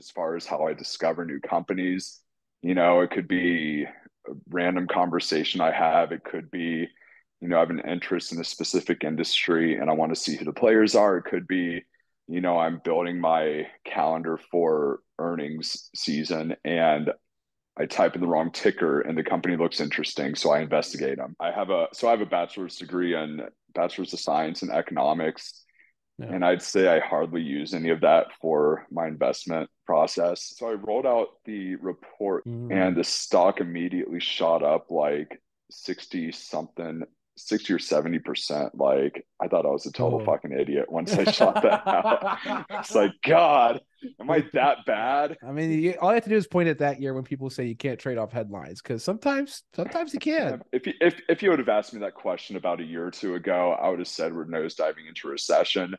as far as how I discover new companies. You know, it could be a random conversation I have, it could be, you know, I have an interest in a specific industry and I want to see who the players are. It could be, you know, I'm building my calendar for earnings season and I type in the wrong ticker and the company looks interesting, so I investigate them. I have a so I have a bachelor's degree in bachelor's of science in economics, yeah. and I'd say I hardly use any of that for my investment process. So I rolled out the report, mm. and the stock immediately shot up like sixty something 60 or 70 percent like i thought i was a total oh. fucking idiot once i shot that out it's like god am i that bad i mean you, all you have to do is point at that year when people say you can't trade off headlines because sometimes sometimes you can if you if, if you would have asked me that question about a year or two ago i would have said we're nose diving into recession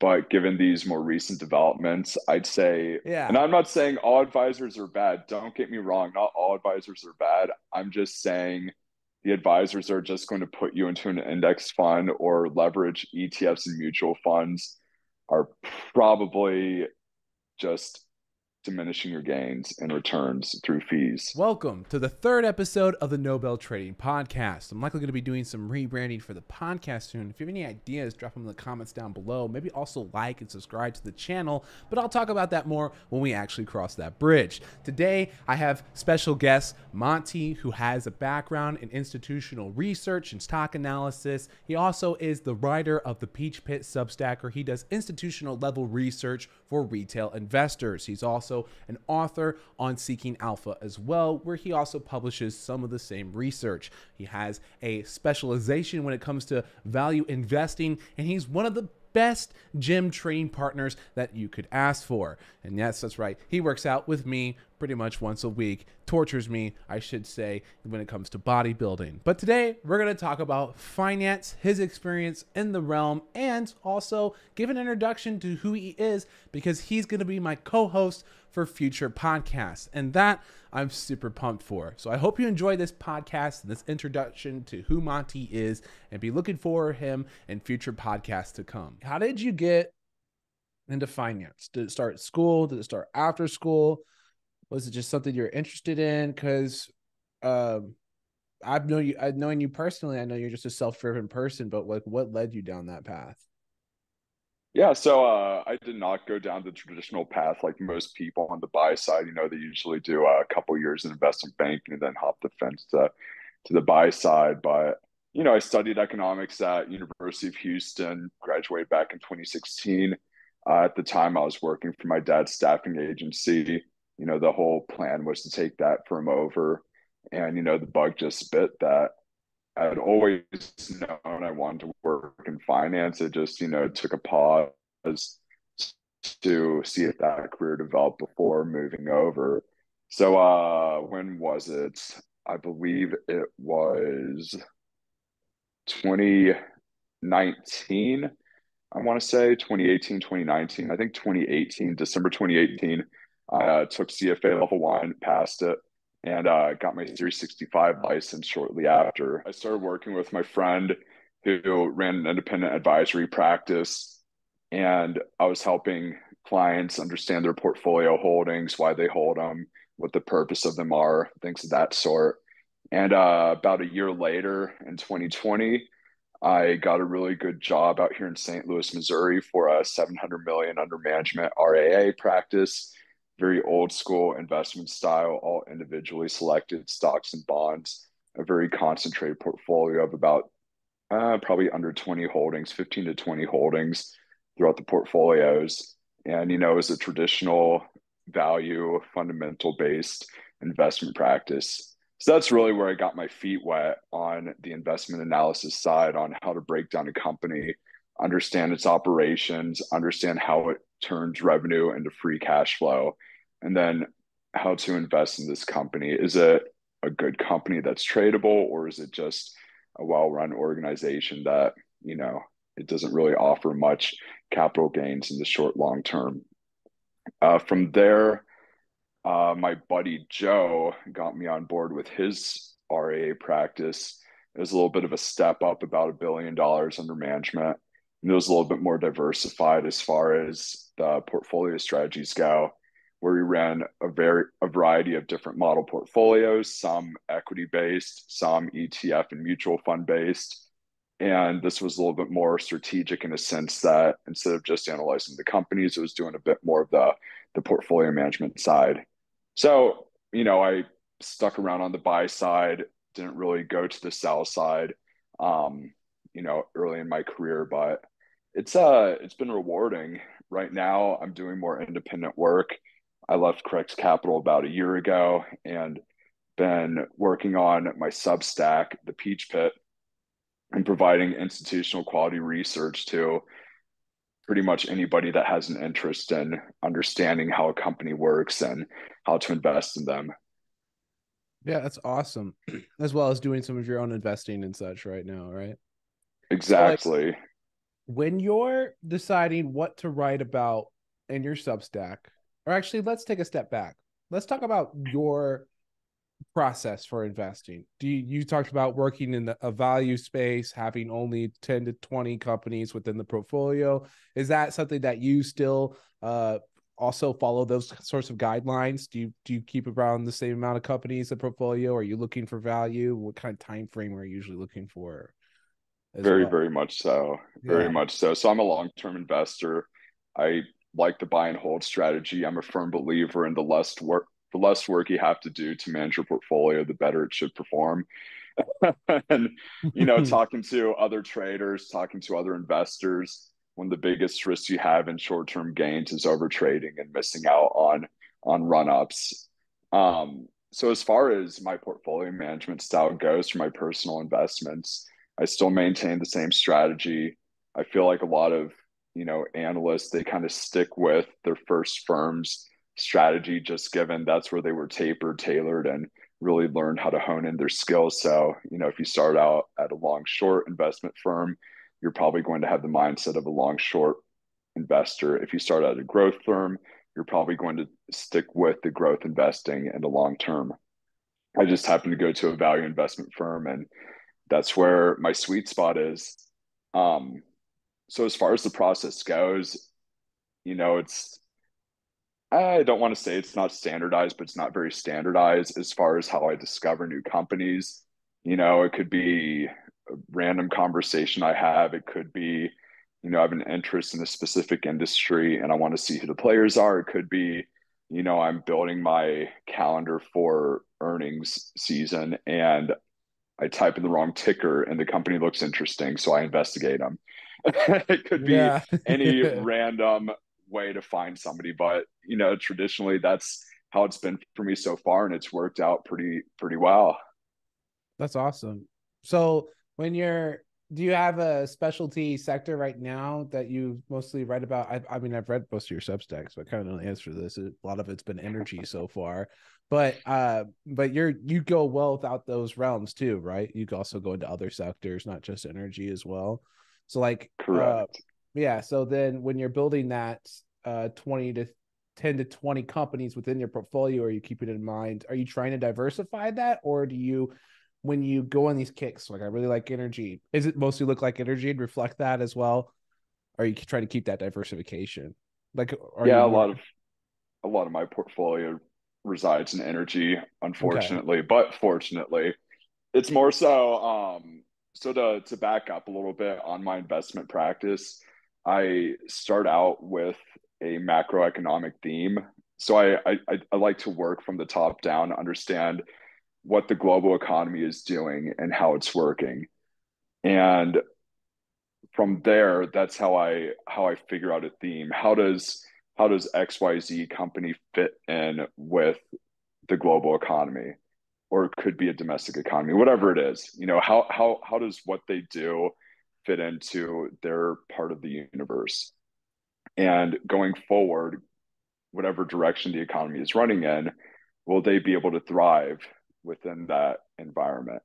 but given these more recent developments i'd say yeah. and i'm not saying all advisors are bad. Don't get me wrong. Not all advisors are bad. I'm just saying the advisors are just going to put you into an index fund or leverage ETFs and mutual funds are probably just diminishing your gains and returns through fees. Welcome to the third episode of the Nobel Trading Podcast. I'm likely going to be doing some rebranding for the podcast soon. If you have any ideas, drop them in the comments down below. Maybe also like and subscribe to the channel, but I'll talk about that more when we actually cross that bridge. Today, I have special guest Monte, who has a background in institutional research and stock analysis. He also is the writer of the Peach Pit Substack, where he does institutional level research for retail investors. He's also an author on Seeking Alpha as well, where he also publishes some of the same research. He has a specialization when it comes to value investing, and he's one of the best gym training partners that you could ask for. And yes, that's right. He works out with me pretty much once a week, tortures me, I should say, when it comes to bodybuilding. But today, we're going to talk about finance, his experience in the realm, and also give an introduction to who he is because he's going to be my co host for future podcasts. And that I'm super pumped for. So I hope you enjoy this podcast and this introduction to who Monte is and be looking for him in future podcasts to come. How did you get into finance? Did it start school? Did it start after school? Was it just something you're interested in? Because um, I've known you, I've known you personally. I know you're just a self-driven person, but like, what led you down that path? Yeah, so uh, I did not go down the traditional path like most people on the buy side. You know, they usually do a couple years in investment banking and then hop the fence to to the buy side. But you know, I studied economics at University of Houston, graduated back in 2016. Uh, at the time, I was working for my dad's staffing agency. You know, the whole plan was to take that firm over, and you know, the bug just bit that I had always known I wanted to work in finance. It just, you know, took a pause to see if that career developed before moving over. So uh when was it? I believe it was 2019. I want to say 2018, 2019. I think 2018, December 2018. I uh, took CFA level one, passed it, and uh, got my 365 license shortly after. I started working with my friend who ran an independent advisory practice, and I was helping clients understand their portfolio holdings, why they hold them, what the purpose of them are, things of that sort. And uh, about a year later in 2020, I got a really good job out here in St. Louis, Missouri for a 700 million under management RIA practice very old school investment style, all individually selected stocks and bonds, a very concentrated portfolio of about uh, probably under 20 holdings, 15 to 20 holdings throughout the portfolios. And, you know, it was a traditional value, fundamental based investment practice. So that's really where I got my feet wet on the investment analysis side on how to break down a company, understand its operations, understand how it turns revenue into free cash flow, and then how to invest in this company. Is it a good company that's tradable, or is it just a well-run organization that you know it doesn't really offer much capital gains in the short long term? Uh, from there, uh, my buddy Joe got me on board with his RIA practice. It was a little bit of a step up, about a billion dollars under management. And it was a little bit more diversified as far as the portfolio strategies go, where we ran a very a variety of different model portfolios, some equity based, some ETF and mutual fund based. And this was a little bit more strategic in a sense that instead of just analyzing the companies, it was doing a bit more of the the portfolio management side. So, you know, I stuck around on the buy side, didn't really go to the sell side, um, you know, early in my career, but it's uh it's been rewarding. Right now, I'm doing more independent work I left Krex Capital about a year ago and been working on my Substack, the Peach Pit, and providing institutional quality research to pretty much anybody that has an interest in understanding how a company works and how to invest in them. Yeah, that's awesome. As well as doing some of your own investing and such right now, right? Exactly. So like, when you're deciding what to write about in your Substack, or actually let's take a step back. Let's talk about your process for investing. Do you, you talked about working in the, a value space having only 10 to 20 companies within the portfolio. Is that something that you still uh, also follow those sorts of guidelines? Do you do you keep around the same amount of companies the portfolio? Are you looking for value? What kind of time frame are you usually looking for very well? very much so very yeah. much so so i'm a long-term investor i like the buy and hold strategy. I'm a firm believer in the less work the less work you have to do to manage your portfolio, the better it should perform. and you know, talking to other traders, talking to other investors, one of the biggest risks you have in short-term gains is over trading and missing out on on run-ups. Um, so as far as my portfolio management style goes for my personal investments, I still maintain the same strategy. I feel like a lot of you know analysts they kind of stick with their first firm's strategy just given that's where they were tapered tailored and really learned how to hone in their skills so you know if you start out at a long short investment firm you're probably going to have the mindset of a long short investor. If you start at a growth firm you're probably going to stick with the growth investing in the long term. I just happen to go to a value investment firm and that's where my sweet spot is um, so as far as the process goes, you know, it's I don't want to say it's not standardized, but it's not very standardized as far as how I discover new companies. You know, it could be a random conversation I have. It could be, you know, I have an interest in a specific industry and I want to see who the players are. It could be, you know, I'm building my calendar for earnings season and I type in the wrong ticker and the company looks interesting. So I investigate them. it could be yeah. any random way to find somebody, but you know, traditionally that's how it's been for me so far, and it's worked out pretty pretty well. That's awesome. So when you're do you have a specialty sector right now that you mostly write about? I, I mean, I've read most of your Substacks, but kind of the answer to this. A lot of it's been energy so far, but uh, but you're you go well without those realms too, right? You also go into other sectors, not just energy as well. So like uh, correct. Uh, yeah. So then when you're building that uh 20 to 10 to 20 companies within your portfolio, are you keeping in mind? Are you trying to diversify that or do you when you go on these kicks, like I really like energy, is it mostly look like energy and reflect that as well? Or are you trying to keep that diversification? Like yeah, a lot of a lot of my portfolio resides in energy, unfortunately, okay. but fortunately. It's more so um so to to back up a little bit on my investment practice, I start out with a macroeconomic theme. So I, I I like to work from the top down, understand what the global economy is doing and how it's working, and from there, that's how I how I figure out a theme. How does how does XYZ company fit in with the global economy? or it could be a domestic economy, whatever it is. You know, how how how does what they do fit into their part of the universe? And going forward, whatever direction the economy is running in, will they be able to thrive within that environment?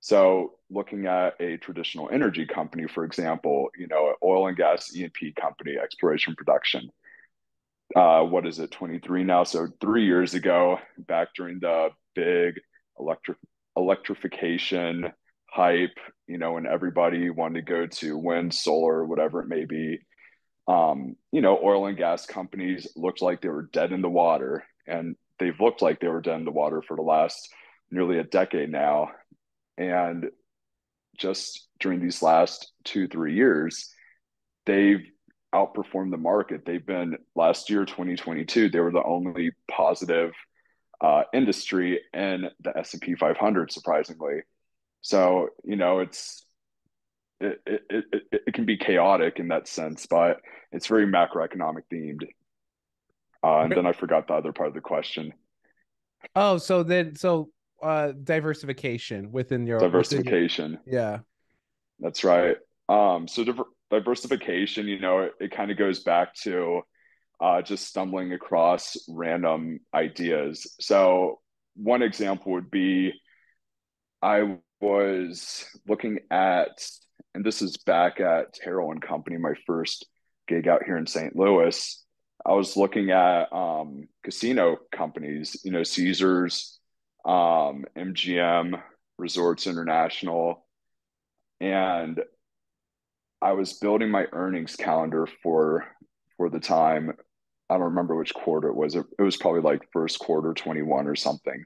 So, looking at a traditional energy company, for example, you know, oil and gas E&P company, exploration production. Uh, what is it, 23 now? So, three years ago, back during the big electric electrification hype, you know, and everybody wanted to go to wind, solar, whatever it may be. um, you know, oil and gas companies looked like they were dead in the water, and they've looked like they were dead in the water for the last nearly a decade now. And just during these last two, three years, they've outperformed the market. They've been last year, 2022, they were the only positive uh, industry in the S&P 500, surprisingly. So, you know, it's it, it, it, it can be chaotic in that sense, but it's very macroeconomic themed. Uh, and then I forgot the other part of the question. Oh, so then so uh diversification within your diversification. Within your, yeah, that's right. Um, so diver- diversification, you know, it, it kind of goes back to uh, just stumbling across random ideas. So one example would be I was looking at, and this is back at Terrell and Company, my first gig out here in St. Louis. I was looking at um, casino companies, you know, Caesars, um, MGM, Resorts International, and I was building my earnings calendar for for the time. I don't remember which quarter it was. It, was probably like first quarter 21 or something.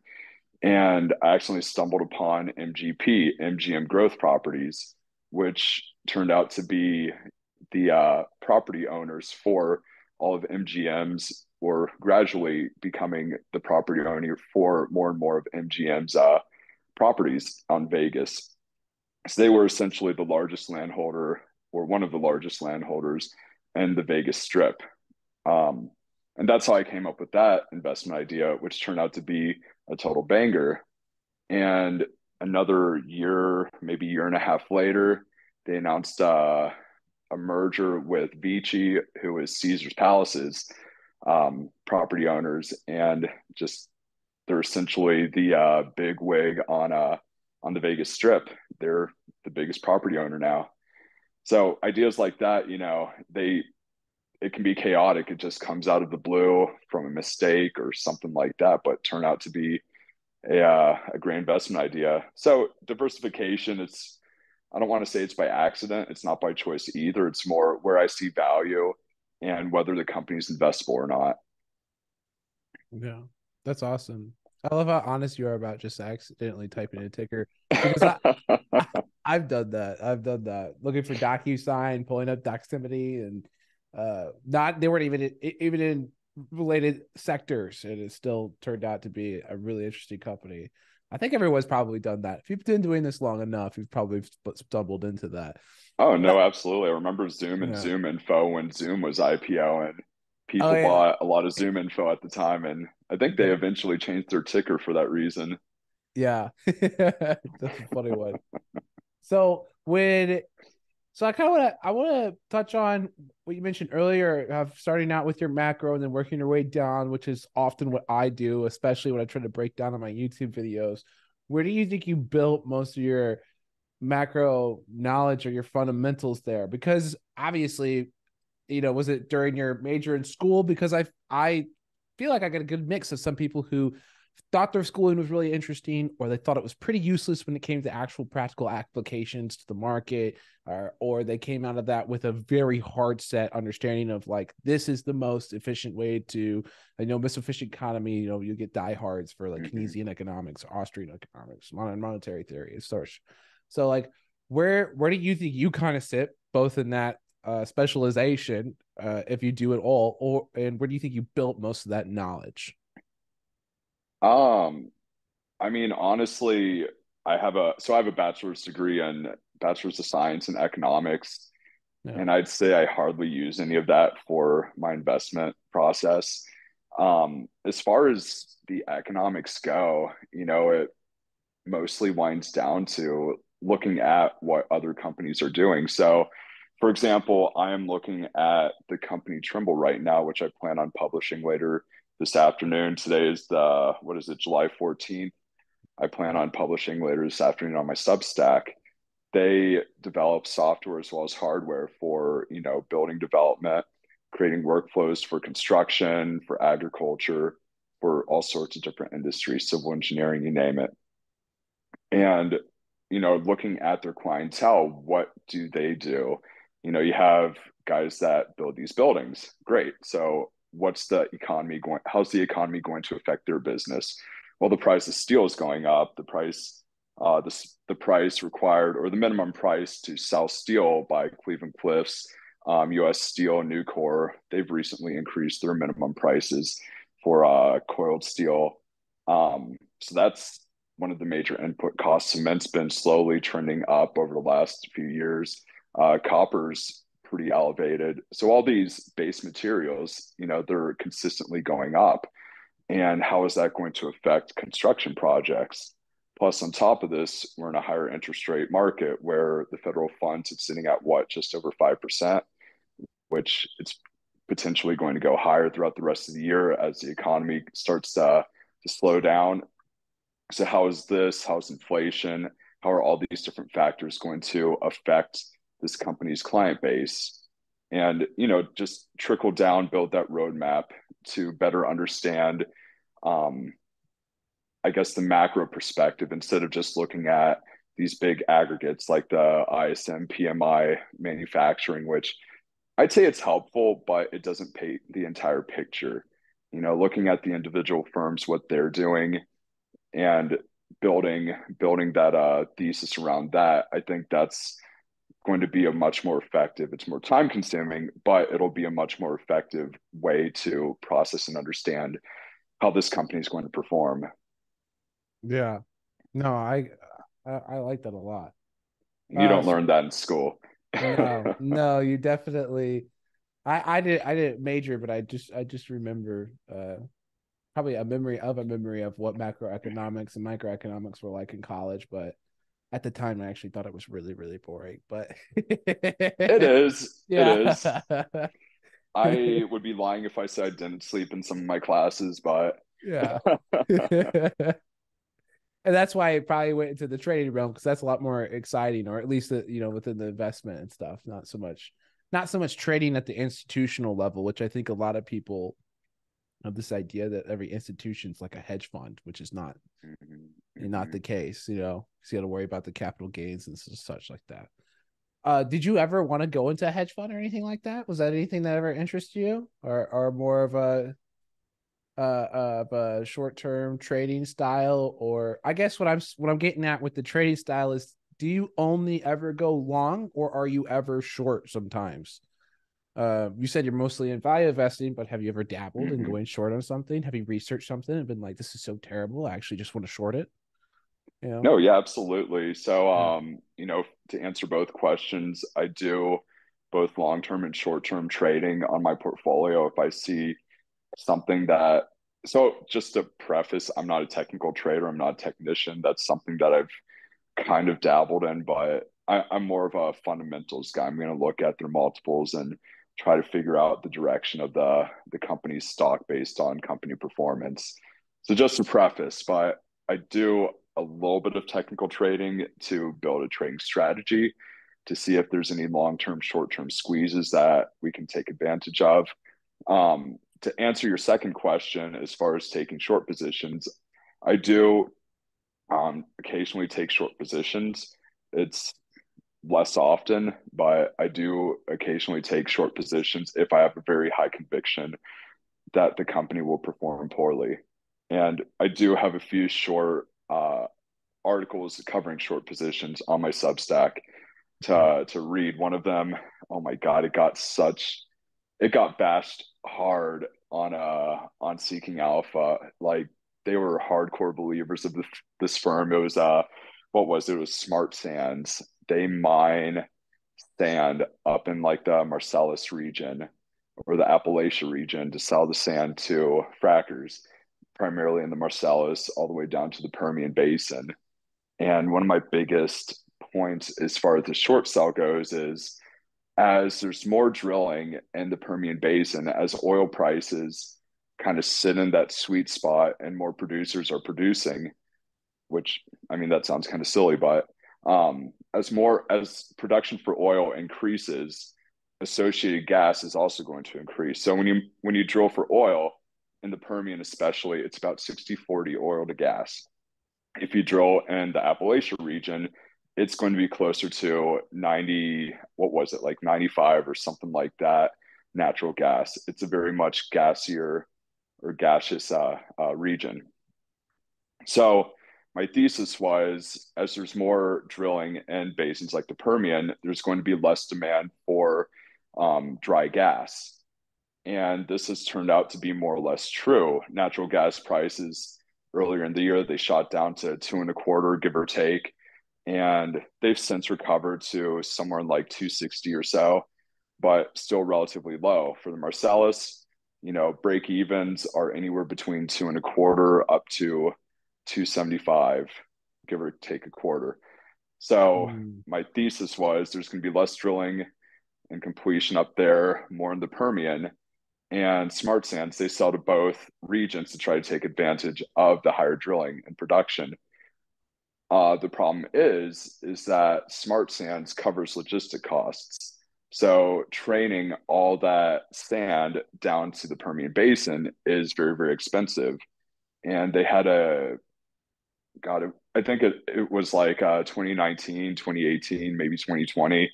And I accidentally stumbled upon MGP, MGM Growth Properties, which turned out to be the uh, property owners for all of MGM's or gradually becoming the property owner for more and more of MGM's uh, properties on Vegas. So they were essentially the largest landholder or one of the largest landholders in the Vegas Strip. Um, and that's how I came up with that investment idea, which turned out to be a total banger. And another year, maybe year and a half later, they announced uh, a merger with Vici, who is Caesar's Palace's um, property owners, and just they're essentially the uh, big wig on uh, on the Vegas Strip. They're the biggest property owner now. So ideas like that, you know, they it can be chaotic. It just comes out of the blue from a mistake or something like that, but turn out to be a uh, a great investment idea. So diversification, it's I don't want to say it's by accident. It's not by choice either. It's more where I see value and whether the company's investable or not. Yeah, that's awesome. I love how honest you are about just accidentally typing in a ticker because I, have done that. I've done that. Looking for DocuSign, pulling up Doximity, and uh, not they weren't even in, even in related sectors, and it still turned out to be a really interesting company. I think everyone's probably done that. If you've been doing this long enough, you've probably stumbled into that. Oh no, absolutely. I remember Zoom and yeah. Zoom Info when Zoom was IPO and people oh, yeah. bought a lot of Zoom Info at the time, and I think they eventually changed their ticker for that reason. Yeah, that's a funny one. so when, so I kind of want to I want to touch on what you mentioned earlier of starting out with your macro and then working your way down, which is often what I do, especially when I try to break down on my YouTube videos. Where do you think you built most of your macro knowledge or your fundamentals there? Because obviously you know, was it during your major in school? Because I I feel like I got a good mix of some people who thought their schooling was really interesting or they thought it was pretty useless when it came to actual practical applications to the market or or they came out of that with a very hard set understanding of like this is the most efficient way to you know most efficient economy you know you get diehards for like mm-hmm. Keynesian economics Austrian economics modern monetary theory and such so like where where do you think you kind of sit both in that uh, specialization, uh, if you do it all, or and where do you think you built most of that knowledge? Um, I mean, honestly, I have a so I have a bachelor's degree in bachelor's of science in economics, yeah. and I'd say I hardly use any of that for my investment process. Um, as far as the economics go, you know, it mostly winds down to looking at what other companies are doing. So for example, I am looking at the company Trimble right now, which I plan on publishing later this afternoon. Today is the, what is it, July 14th. I plan on publishing later this afternoon on my Substack. They develop software as well as hardware for, you know, building development, creating workflows for construction, for agriculture, for all sorts of different industries, civil engineering, you name it. And, you know, looking at their clientele, what do they do? You know, you have guys that build these buildings. Great. So what's the economy going how's the economy going to affect their business? Well, the price of steel is going up. The price uh, the, the price required or the minimum price to sell steel by Cleveland Cliffs, um, U.S. Steel, Nucor, they've recently increased their minimum prices for uh, coiled steel. Um, so that's one of the major input costs. Cement's been slowly trending up over the last few years. Uh, copper's pretty elevated. So all these base materials, you know, they're consistently going up. And how is that going to affect construction projects? Plus, on top of this, we're in a higher interest rate market where the federal funds is sitting at what, just over 5%, which it's potentially going to go higher throughout the rest of the year as the economy starts to, to slow down. So, how is this? How's inflation? How are all these different factors going to affect this company's client base? And, you know, just trickle down, build that roadmap to better understand um, I guess, the macro perspective instead of just looking at these big aggregates like the ISM PMI manufacturing, which I'd say it's helpful, but it doesn't paint the entire picture. You know, looking at the individual firms, what they're doing, and building building that uh, thesis around that, I think that's going to be a much more effective. It's more time consuming, but it'll be a much more effective way to process and understand how this company is going to perform yeah. No, I, I, I like that a lot. You don't uh, learn that in school. no, no, you definitely. I I did I didn't major, but I just I just remember uh probably a memory of a memory of what macroeconomics and microeconomics were like in college, but at the time I actually thought it was really really boring. But it is. Yeah. It is. I would be lying if I said I didn't sleep in some of my classes, but yeah and that's why I probably went into the trading realm because that's a lot more exciting, or at least the, you know within the investment and stuff. Not so much, not so much trading at the institutional level, which I think a lot of people have this idea that every institution is like a hedge fund, which is not mm-hmm. Mm-hmm. not the case. You know, because you got to worry about the capital gains and such like that. Uh, did you ever want to go into a hedge fund or anything like that? Was that anything that ever interested you, or or more of a uh, of a short-term trading style or i guess what i'm what i'm getting at with the trading style is do you only ever go long or are you ever short sometimes uh, you said you're mostly in value investing, but have you ever dabbled mm-hmm. in going short on something? Have you researched something and been like, "This is so terrible, I actually just want to short it"? Know? No, yeah, absolutely. So, um, you know, to answer both questions, I do both long term and short term trading on my portfolio. If I see something that so just to preface i'm not a technical trader i'm not a technician that's something that i've kind of dabbled in but I, am more of a fundamentals guy i'm going to look at their multiples and try to figure out the direction of the the company's stock based on company performance so just to preface but i do a little bit of technical trading to build a trading strategy to see if there's any long-term short-term squeezes that we can take advantage of um, to answer your second question, as far as taking short positions, I do um, occasionally take short positions. It's less often, but I do occasionally take short positions if I have a very high conviction that the company will perform poorly. And I do have a few short uh, articles covering short positions on my Substack to uh, to read. One of them, oh my god, it got such it got bashed hard on uh on seeking alpha. Like they were hardcore believers of the, this firm. It was uh what was it? it was smart sands. They mine sand up in like the marcellus region or the appalachia region to sell the sand to frackers primarily in the marcellus all the way down to the permian basin and one of my biggest points as far as the short sell goes is as there's more drilling in the Permian Basin, as oil prices kind of sit in that sweet spot and more producers are producing, which I mean, that sounds kind of silly, but um, as more as production for oil increases, associated gas is also going to increase. So when you when you drill for oil in the Permian, especially, it's about 60 40 oil to gas. If you drill in the Appalachia region, it's going to be closer to 90 what was it like 95 or something like that natural gas. It's a very much gassier or gaseous uh, uh, region. So my thesis was as there's more drilling in basins like the permian there's going to be less demand for um, dry gas and this has turned out to be more or less true natural gas prices earlier in the year they shot down to two and a quarter give or take and they've since recovered to somewhere in like 260 or so, but still relatively low for the Marcellus. You know, break evens are anywhere between two and a quarter up to 275, give or take a quarter. So mm. my thesis was there's going to be less drilling and completion up there, more in the Permian. And Smart Sands, they sell to both regions to try to take advantage of the higher drilling and production. Uh, the problem is, is that Smart Sands covers logistic costs. So training all that sand down to the Permian Basin is very, very expensive. And they had a, God, I think it, it was like uh, 2019, 2018, maybe 2020.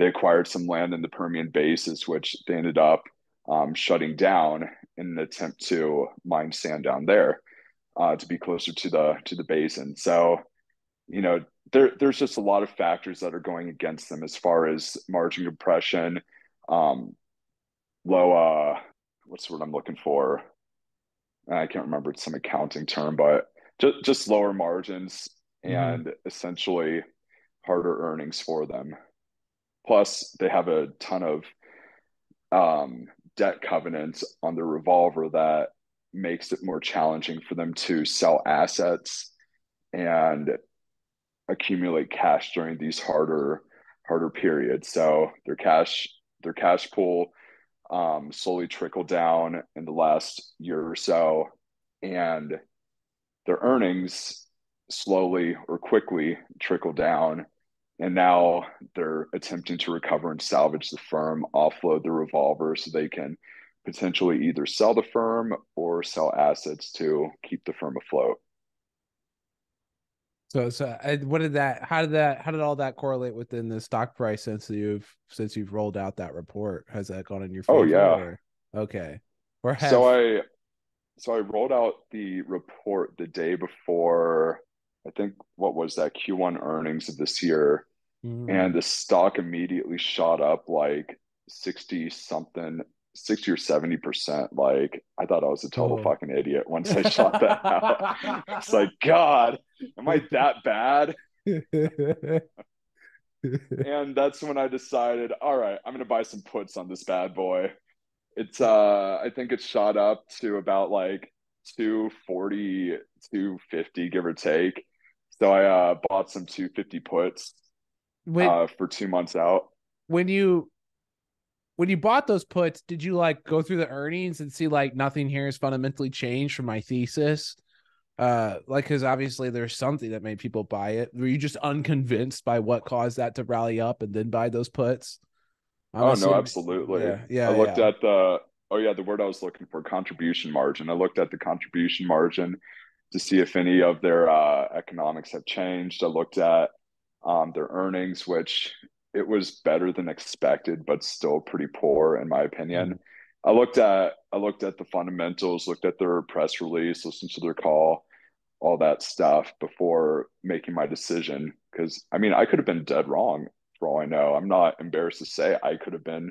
They acquired some land in the Permian Basin, which they ended up um, shutting down in an attempt to mine sand down there uh, to be closer to the to the basin. So you know, there there's just a lot of factors that are going against them as far as margin compression, um, low uh, what's the word I'm looking for? I can't remember it's some accounting term, but just just lower margins mm-hmm. and essentially harder earnings for them. Plus, they have a ton of um, debt covenants on the revolver that makes it more challenging for them to sell assets and accumulate cash during these harder harder periods. So their cash their cash pool um, slowly trickled down in the last year or so, and their earnings slowly or quickly trickle down. And now they're attempting to recover and salvage the firm, offload the revolver so they can potentially either sell the firm or sell assets to keep the firm afloat. So, so uh, what did that? How did that? How did all that correlate within the stock price since you've since you've rolled out that report? Has that gone in your oh, favor? Oh yeah. Or, okay. Or have... so I, so I rolled out the report the day before. I think what was that Q1 earnings of this year, mm-hmm. and the stock immediately shot up like sixty something 60 or 70 percent. Like i thought i was a total oh. fucking idiot once i shot that out. It's like god am i that bad? And that's when i decided all right i'm gonna buy some puts on this bad boy. It's uh i think it shot up to about like 240 250 give or take. So i uh bought some 250 puts when, uh, for two months out when you when you bought those puts, did you like go through the earnings and see like nothing here has fundamentally changed from my thesis? Uh, like because obviously there's something that made people buy it. Were you just unconvinced by what caused that to rally up and then buy those puts? I'm oh assuming... no, absolutely. Yeah, yeah. I looked yeah. at the oh yeah, the word I was looking for contribution margin. I looked at the contribution margin to see if any of their uh, economics have changed. I looked at um, their earnings, which it was better than expected, but still pretty poor in my opinion. Mm-hmm. I looked at I looked at the fundamentals, looked at their press release, listened to their call, all that stuff before making my decision. Because I mean, I could have been dead wrong for all I know. I'm not embarrassed to say I could have been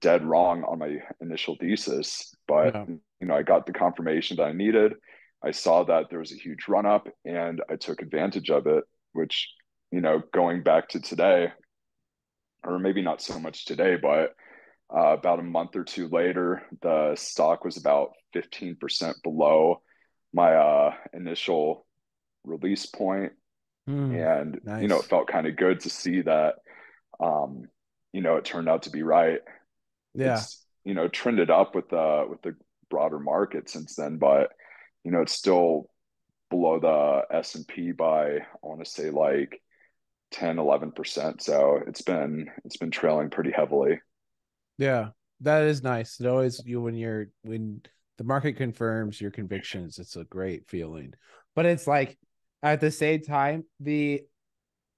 dead wrong on my initial thesis, but yeah. you know, I got the confirmation that I needed. I saw that there was a huge run up, and I took advantage of it. Which you know, going back to today, or maybe not so much today, but uh, about a month or two later, the stock was about 15% below my uh, initial release point. Mm, and, nice. you know, it felt kind of good to see that, um, you know, it turned out to be right. Yeah. It's, you know, trended up with the, with the broader market since then, but, you know, it's still below the S&P by, I want to say like 10 11% so it's been it's been trailing pretty heavily. Yeah that is nice. It always you when you're when the market confirms your convictions it's a great feeling. But it's like at the same time the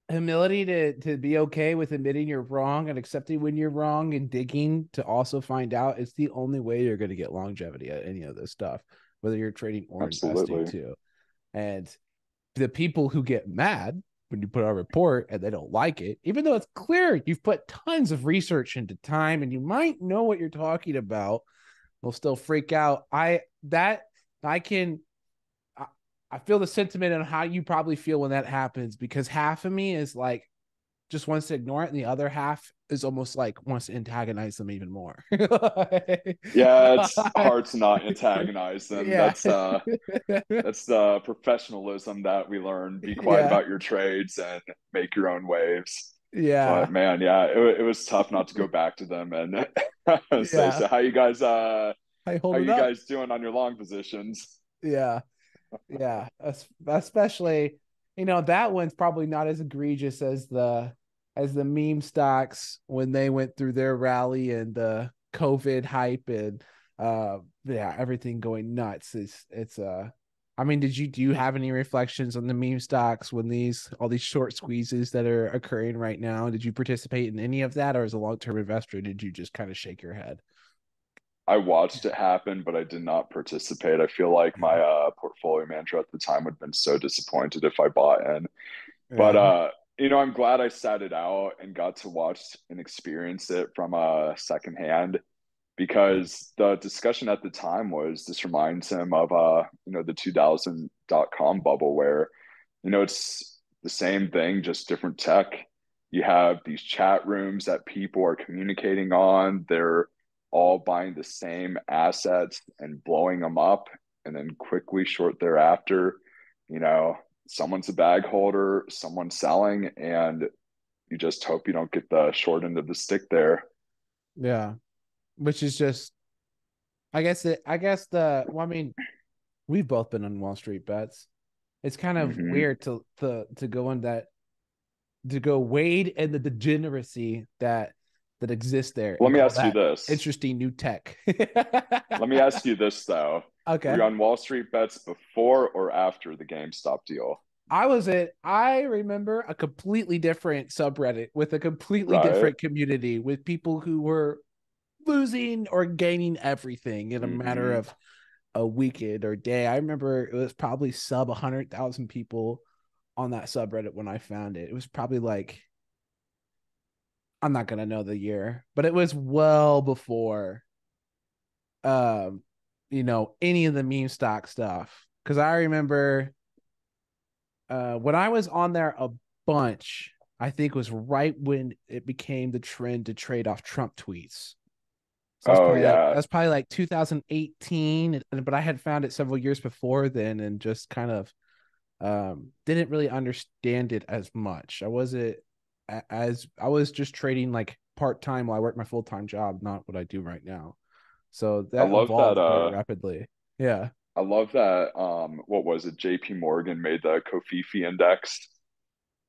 humility to to be okay with admitting you're wrong and accepting when you're wrong and digging to also find out it's the only way you're going to get longevity at any of this stuff whether you're trading or Absolutely. investing too. And the people who get mad when you put out a report and they don't like it even though it's clear you've put tons of research into time and you might know what you're talking about they'll still freak out. I that i can I feel the sentiment on how you probably feel when that happens because half of me is like just wants to ignore it, and the other half is almost like wants to antagonize them even more. yeah, it's hard to not antagonize them. Yeah. That's uh that's the professionalism that we learn. Be quiet yeah. about your trades and make your own waves. Yeah. But man, yeah, it, it was tough not to go back to them and say, yeah. so how you guys uh how you up? guys doing on your long positions? Yeah yeah, especially you know that one's probably not as egregious as the as the meme stocks when they went through their rally and the COVID hype and uh yeah everything going nuts. It's it's uh I mean, did you do you have any reflections on the meme stocks when these all these short squeezes that are occurring right now? Did you participate in any of that, or as a long term investor, did you just kind of shake your head? I watched it happen, but I did not participate. I feel like my uh, portfolio manager at the time would have been so disappointed if I bought in. Yeah. But uh, you know, I'm glad I sat it out and got to watch and experience it from a uh, second hand because the discussion at the time was this reminds him of uh, you know, the 2000 dot com bubble where, you know, it's the same thing, just different tech. You have these chat rooms that people are communicating on. They're all buying the same assets and blowing them up and then quickly short thereafter you know someone's a bag holder someone's selling and you just hope you don't get the short end of the stick there. Yeah. Which is just i guess it i guess the well i mean we've both been on wall street bets. It's kind of mm-hmm. weird to to to go in that to go wade in the degeneracy that that exists there. Let me ask you this. Interesting new tech. Let me ask you this though. Okay. Were you on Wall Street bets before or after the GameStop deal? I was it. I remember a completely different subreddit with a completely right. different community with people who were losing or gaining everything in a mm-hmm. matter of a weekend or day. I remember it was probably sub 100,000 people on that subreddit when I found it. It was probably like I'm not gonna know the year, but it was well before um you know any of the meme stock stuff. Cause I remember uh when I was on there a bunch, I think was right when it became the trend to trade off Trump tweets. So oh yeah, like, that's probably like 2018. But I had found it several years before then, and just kind of um didn't really understand it as much. I wasn't as I was just trading like part time while I work my full time job, not what I do right now. So that I love that uh, rapidly. Yeah. I love that. Um, what was it? J.P. Morgan made the Covfefe index.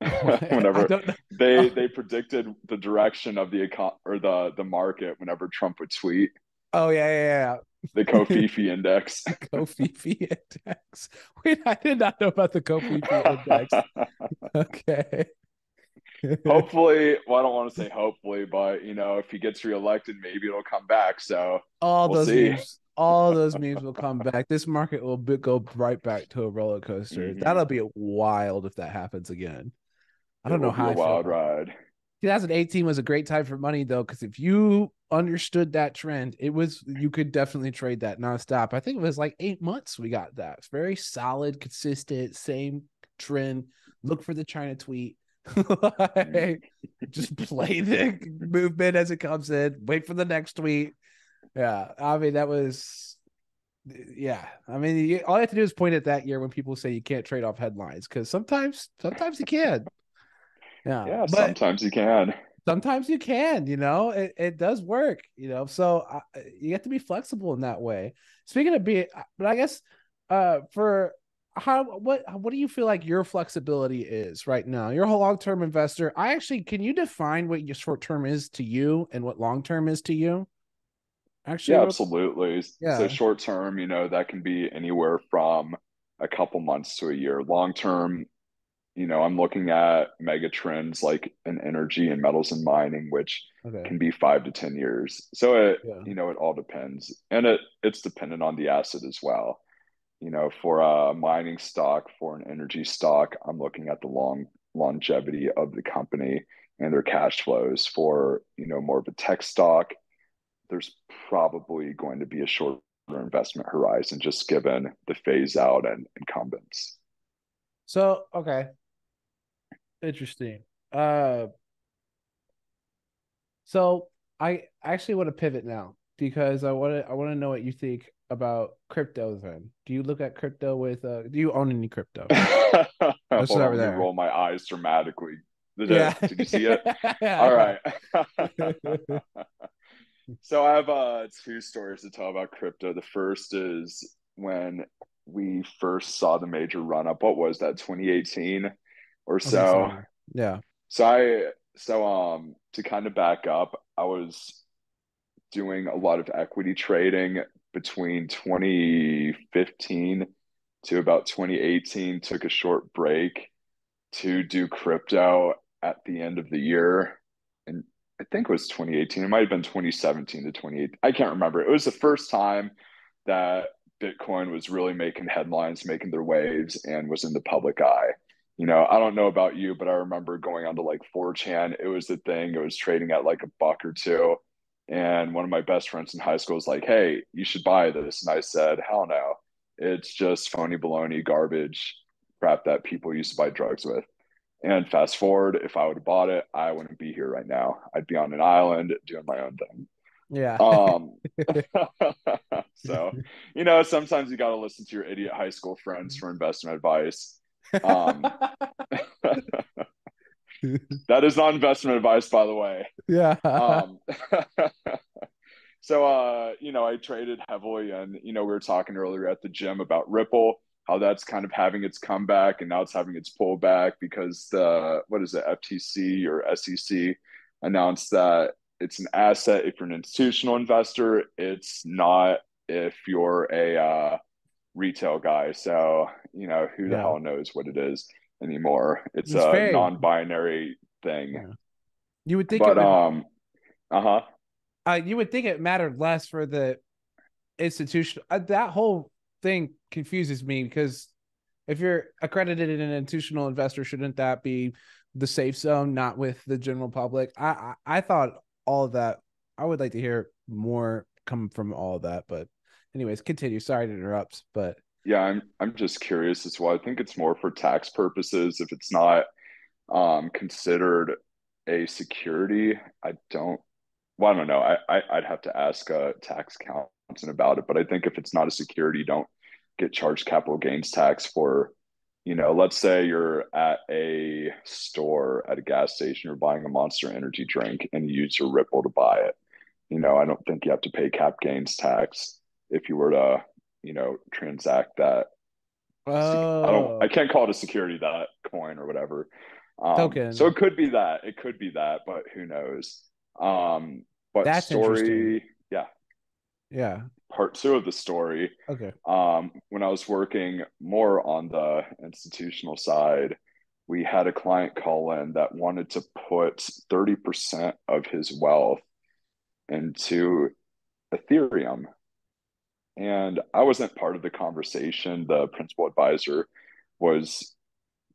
whenever they they predicted the direction of the econ or the the market whenever Trump would tweet. Oh yeah, yeah, yeah. The Covfefe index. Covfefe index. Wait, I did not know about the Covfefe index. okay hopefully, well, I don't want to say hopefully, but you know, if he gets reelected, maybe it'll come back. So all we'll those see. memes, all those memes will come back. This market will be, go right back to a roller coaster. Mm-hmm. That'll be wild if that happens again. I don't know how. a wild ride. 2018 was a great time for money though, because if you understood that trend, it was you could definitely trade that nonstop. I think it was like eight months we got that. It's very solid, consistent, same trend. Look for the China tweet like, just play the movement as it comes in. Wait for the next tweet. Yeah, I mean that was, yeah. I mean, you, all you have to do is point at that year when people say you can't trade off headlines because sometimes, sometimes you can. Yeah, yeah. But sometimes you can. Sometimes you can. You know, it, it does work. You know, so uh, you have to be flexible in that way. Speaking of being, but I guess uh for how what what do you feel like your flexibility is right now? You're a long term investor. I actually can you define what your short term is to you and what long term is to you? Actually, yeah, absolutely. Yeah. So short term, you know, that can be anywhere from a couple months to a year. Long term, you know, I'm looking at mega trends like in energy and metals and mining, which Okay. can be five to 10 years. So it, Yeah. you know, it all depends. And it it's dependent on the asset as well. You know, for a mining stock, for an energy stock, I'm looking at the long longevity of the company and their cash flows. For, you know, more of a tech stock, there's probably going to be a shorter investment horizon just given the phase out and incumbents. So okay. Interesting. Uh so I actually want to pivot now because I want to I want to know what you think about crypto then. Do you look at crypto with uh do you own any crypto? Hold start with that. roll my eyes dramatically. Did, yeah. it, did you see it? All right. so I have uh, two stories to tell about crypto. The first is when we first saw the major run up. What was that? 2018 or so. so- yeah. So I so um to kind of back up, I was doing a lot of equity trading between 2015 to about 2018, took a short break to do crypto at the end of the year. And I think it was 2018. It might have been 2017 to 2018. I can't remember. It was the first time that Bitcoin was really making headlines, making their waves, and was in the public eye. You know, I don't know about you, but I remember going onto like 4chan. It was the thing. It was trading at like a buck or two. And one of my best friends in high school was like, hey, you should buy this. And I said, hell no. It's just phony baloney garbage crap that people used to buy drugs with. And fast forward, if I would have bought it, I wouldn't be here right now. I'd be on an island doing my own thing. Yeah. Um, so, you know, sometimes you got to listen to your idiot high school friends for investment advice. Um, that is not investment advice, by the way. yeah. Um, so, uh, you know, I traded heavily, and you know, we were talking earlier at the gym about Ripple, how that's kind of having its comeback, and now it's having its pullback because the what is it, FTC or SEC announced that it's an asset if you're an institutional investor. It's not if you're a uh, retail guy. So, you know, who the Yeah. hell knows what it is anymore? It's, It's a non-binary thing. Yeah. you would think but it would, um, uh huh. uh, you would think it mattered less for the institution. Uh, that whole thing confuses me because if you're accredited in an institutional investor, shouldn't that be the safe zone, not with the general public? I I, I thought all of that. I would like to hear more come from all of that, but anyways, continue. Sorry to interrupt, but Yeah, I'm I'm just curious as well. I think it's more for tax purposes. If it's not um, considered a security, I don't. Well, I don't know. I, I I'd have to ask a tax accountant about it. But I think if it's not a security, don't get charged capital gains tax for. You know, let's say you're at a store at a gas station, you're buying a Monster Energy drink, and you use your Ripple to buy it. You know, I don't think you have to pay cap gains tax if you were to you know, transact that. I oh, don't. I can't call it a security that coin or whatever. Um, Token. So it could be that. It could be that, but who knows? Um, but That's story, yeah. yeah. Part two of the story. Okay. Um, when I was working more on the institutional side, we had a client call in that wanted to put thirty percent of his wealth into Ethereum. And I wasn't part of the conversation. The principal advisor was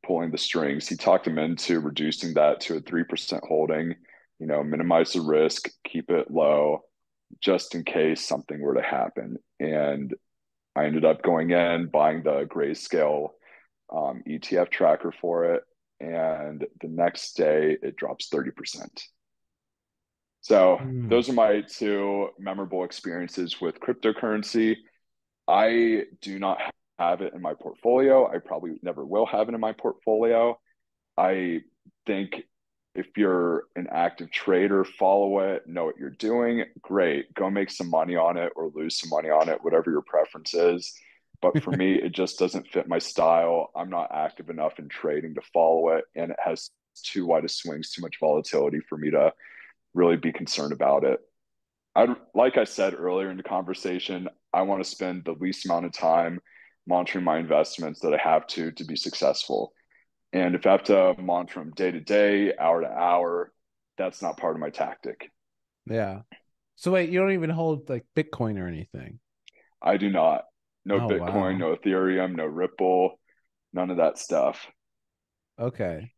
pulling the strings. He talked him into reducing that to a 3% holding, you know, minimize the risk, keep it low, just in case something were to happen. And I ended up going in, buying the grayscale um, ETF tracker for it. And the next day it drops 30%. So Hmm. those are my two memorable experiences with cryptocurrency. I do not have it in my portfolio. I probably never will have it in my portfolio. I think if you're an active trader, follow it, know what you're doing, great. Go make some money on it or lose some money on it, whatever your preference is. But for me, it just doesn't fit my style. I'm not active enough in trading to follow it, and it has too wide of swings, too much volatility for me to really be concerned about it. I like I said earlier in the conversation, I want to spend the least amount of time monitoring my investments that I have to to be successful. And if I have to monitor them day to day, hour to hour, that's not part of my tactic. Yeah. So wait, you don't even hold like Bitcoin or anything? I do not. No Oh, Bitcoin, wow. no Ethereum, no Ripple, none of that stuff. Okay.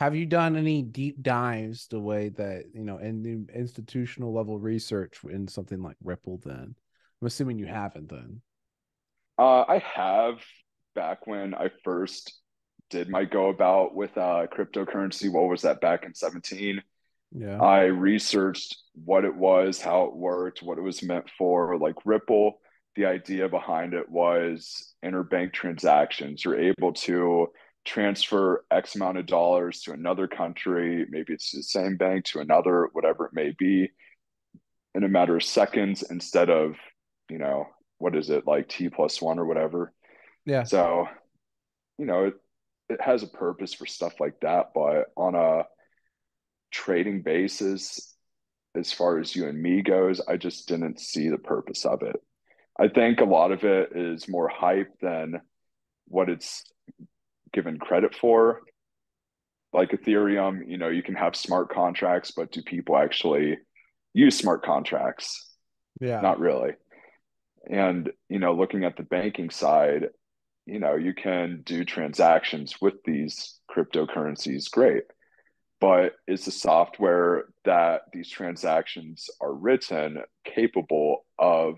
Have you done any deep dives the way that, you know, in the institutional level research in something like Ripple then? I'm assuming you haven't then. Uh, I have back when I first did my go about with uh, cryptocurrency. What was that back in 17? Yeah. I researched what it was, how it worked, what it was meant for. Like Ripple, the idea behind it was interbank transactions. You're able to transfer X amount of dollars to another country, maybe it's the same bank to another, whatever it may be, in a matter of seconds instead of, you know, what is it, like T plus one or whatever. Yeah. So, you know, it, it has a purpose for stuff like that, but on a trading basis, as far as you and me goes, I just didn't see the purpose of it. I think a lot of it is more hype than what it's given credit for. Like Ethereum, you know, you can have smart contracts, but do people actually use smart contracts? Yeah. Not really. And, you know, looking at the banking side, you know, you can do transactions with these cryptocurrencies, great. But is the software that these transactions are written capable of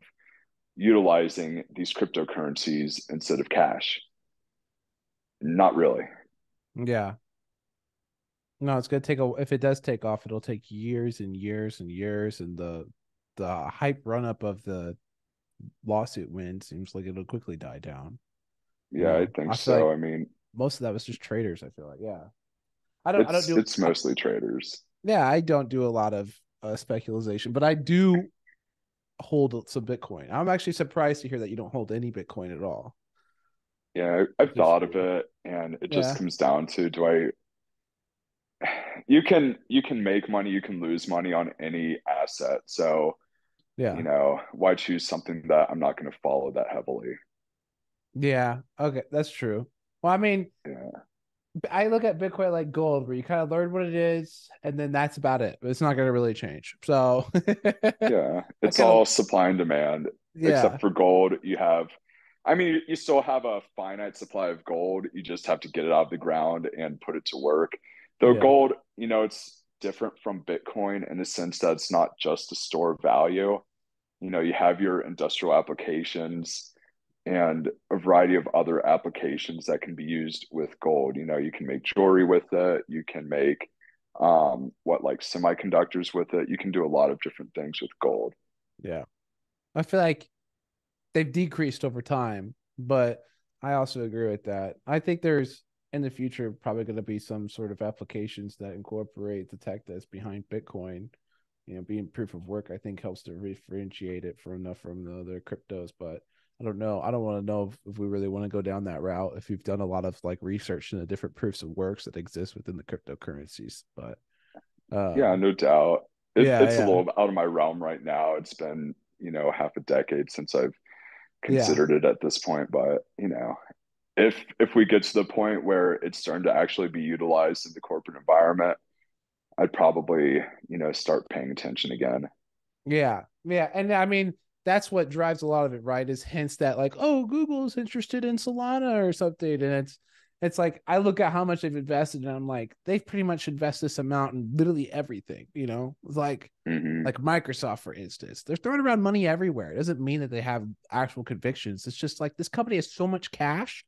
utilizing these cryptocurrencies instead of cash? Not really. Yeah. No, it's gonna take a if it does take off, it'll take years and years and years, and the the hype run up of the lawsuit win seems like it'll quickly die down. Yeah, I think I so. like I mean, most of that was just traders. I feel like, yeah. I don't, I don't it's do, it's mostly traders. yeah, I don't do a lot of uh, speculation, but I do hold some Bitcoin. I'm actually surprised to hear that you don't hold any Bitcoin at all. Yeah, I've thought of it, and it Yeah. just comes down to do I you can you can make money, you can lose money on any asset. So, Yeah. you know, why choose something that I'm not going to follow that heavily? Yeah. Okay, that's true. Well, I mean, Yeah. I look at Bitcoin like gold, where you kind of learn what it is, and then that's about it. It's not going to really change. So, Yeah. It's kinda- all supply and demand. yeah, Except for gold, you have I mean, you, still have a finite supply of gold. You just have to get it out of the ground and put it to work. Though Yeah. gold, you know, it's different from Bitcoin in the sense that it's not just a store of value. You know, you have your industrial applications and a variety of other applications that can be used with gold. You know, you can make jewelry with it, you can make um what like semiconductors with it. You can do a lot of different things with gold. yeah. I feel like they've decreased over time, but I also agree with that. I think there's in the future probably going to be some sort of applications that incorporate the tech that's behind Bitcoin. You know, being proof of work, I think helps to differentiate it from the from the other cryptos. But I don't know. I don't want to know if, if we really want to go down that route. If you've done a lot of like research in the different proofs of works that exist within the cryptocurrencies, but uh, Yeah, no doubt. It, Yeah, it's yeah. a little out of my realm right now. It's been, you know, half a decade since I've considered it at this point, but you know, if if we get to the point where it's starting to actually be utilized in the corporate environment, I'd probably, you know, start paying attention again. Yeah, yeah, and I mean that's what drives a lot of it, right? Is hints that like, oh, Google's interested in Solana or something, and it's it's like I look at how much they've invested, and I'm like, they've pretty much invested this amount in literally everything, you know, like hmm like Microsoft, for instance, they're throwing around money everywhere. It doesn't mean that they have actual convictions. It's just like this company has so much cash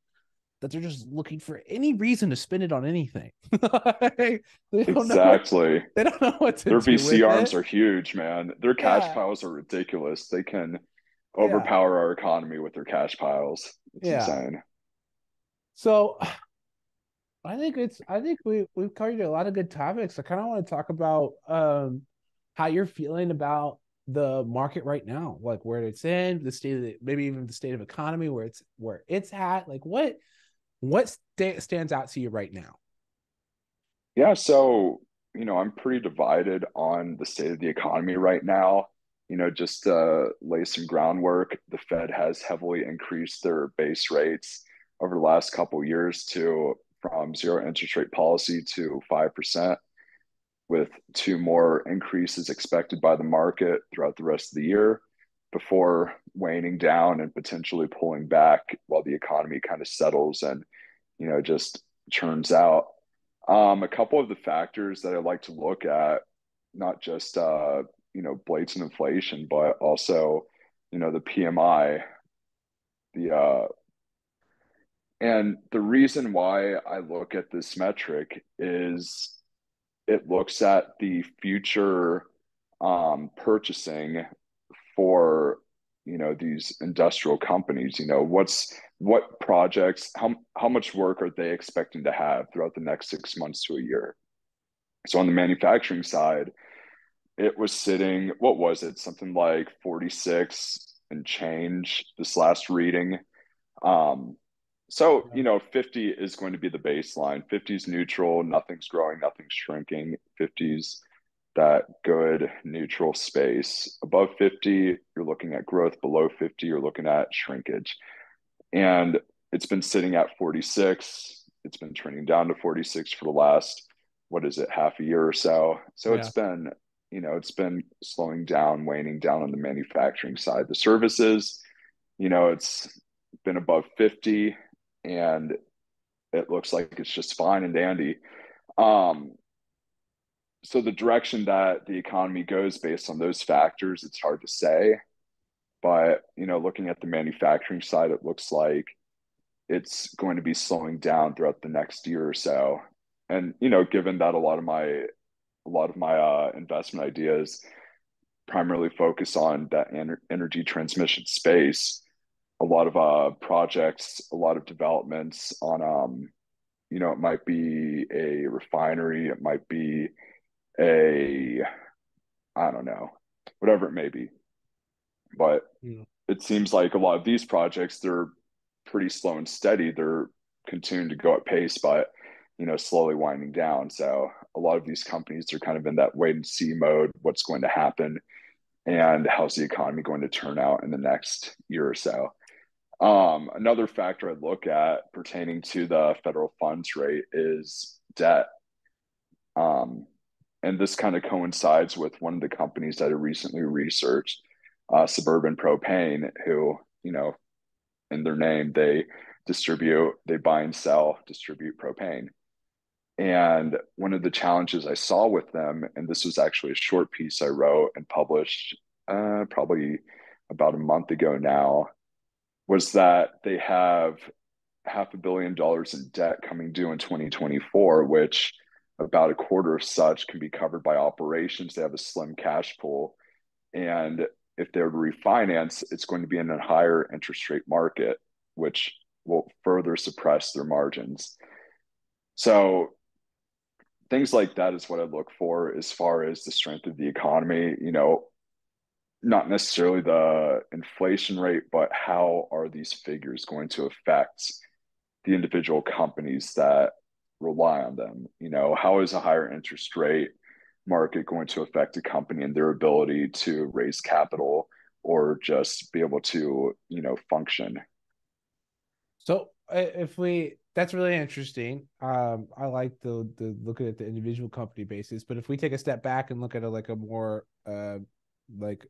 that they're just looking for any reason to spend it on anything. they don't know. What, Exactly. they don't know what to Their VC arms it. are huge, man. Their cash Yeah. piles are ridiculous. They can Yeah. overpower our economy with their cash piles. It's Yeah. insane. So I think it's I think we we've covered a lot of good topics. I kind of want to talk about um how you're feeling about the market right now, like where it's in, the state of the, maybe even the state of economy, where it's where it's at. Like what what sta- stands out to you right now? Yeah, so, you know, I'm pretty divided on the state of the economy right now. You know, just to lay some groundwork, the Fed has heavily increased their base rates over the last couple years to from zero interest rate policy to 5%, with two more increases expected by the market throughout the rest of the year before waning down and potentially pulling back while the economy kind of settles and, you know, just churns out. Um, a couple of the factors that I like to look at, not just, uh, you know, blatant inflation, but also, you know, the PMI, the, uh, and the reason why I look at this metric is it looks at the future um, purchasing for you know these industrial companies. You know what's what projects, how how much work are they expecting to have throughout the next six months to a year? So on the manufacturing side, it was sitting. What was it? Something like forty six and change this last reading. Um, so, you know, 50 is going to be the baseline. 50 is neutral, nothing's growing, nothing's shrinking. 50's that good neutral space. Above 50, you're looking at growth. Below 50, you're looking at shrinkage. And it's been sitting at 46. It's been trending down to 46 for the last, what is it, half a year or so. So yeah. it's been, you know, it's been slowing down, waning down on the manufacturing side. The services, you know, it's been above 50 and it looks like it's just fine and dandy. Um, so the direction that the economy goes based on those factors, it's hard to say. But you know, looking at the manufacturing side, it looks like it's going to be slowing down throughout the next year or so. And you know, given that a lot of my a lot of my uh, investment ideas primarily focus on that ener- energy transmission space, a lot of uh, projects, a lot of developments on, um, you know, it might be a refinery, it might be a, I don't know, whatever it may be. But yeah. it seems like a lot of these projects, they're pretty slow and steady. They're continuing to go at pace, but, you know, slowly winding down. So a lot of these companies are kind of in that wait and see mode, what's going to happen and how's the economy going to turn out in the next year or so. Um, another factor I look at pertaining to the federal funds rate is debt. Um, and this kind of coincides with one of the companies that I recently researched, uh, Suburban Propane, who, you know, in their name, they distribute, they buy and sell, distribute propane. And one of the challenges I saw with them, and this was actually a short piece I wrote and published uh, probably about a month ago now, was that they have half a billion dollars in debt coming due in 2024, which about a quarter of such can be covered by operations. They have a slim cash pool. And if they're to refinance, it's going to be in a higher interest rate market, which will further suppress their margins. So things like that is what I look for as far as the strength of the economy. You know, not necessarily the inflation rate, but how are these figures going to affect the individual companies that rely on them? You know, how is a higher interest rate market going to affect a company and their ability to raise capital or just be able to, you know, function? So if we that's really interesting. Um, I like the the looking at the individual company basis, but if we take a step back and look at it like a more uh like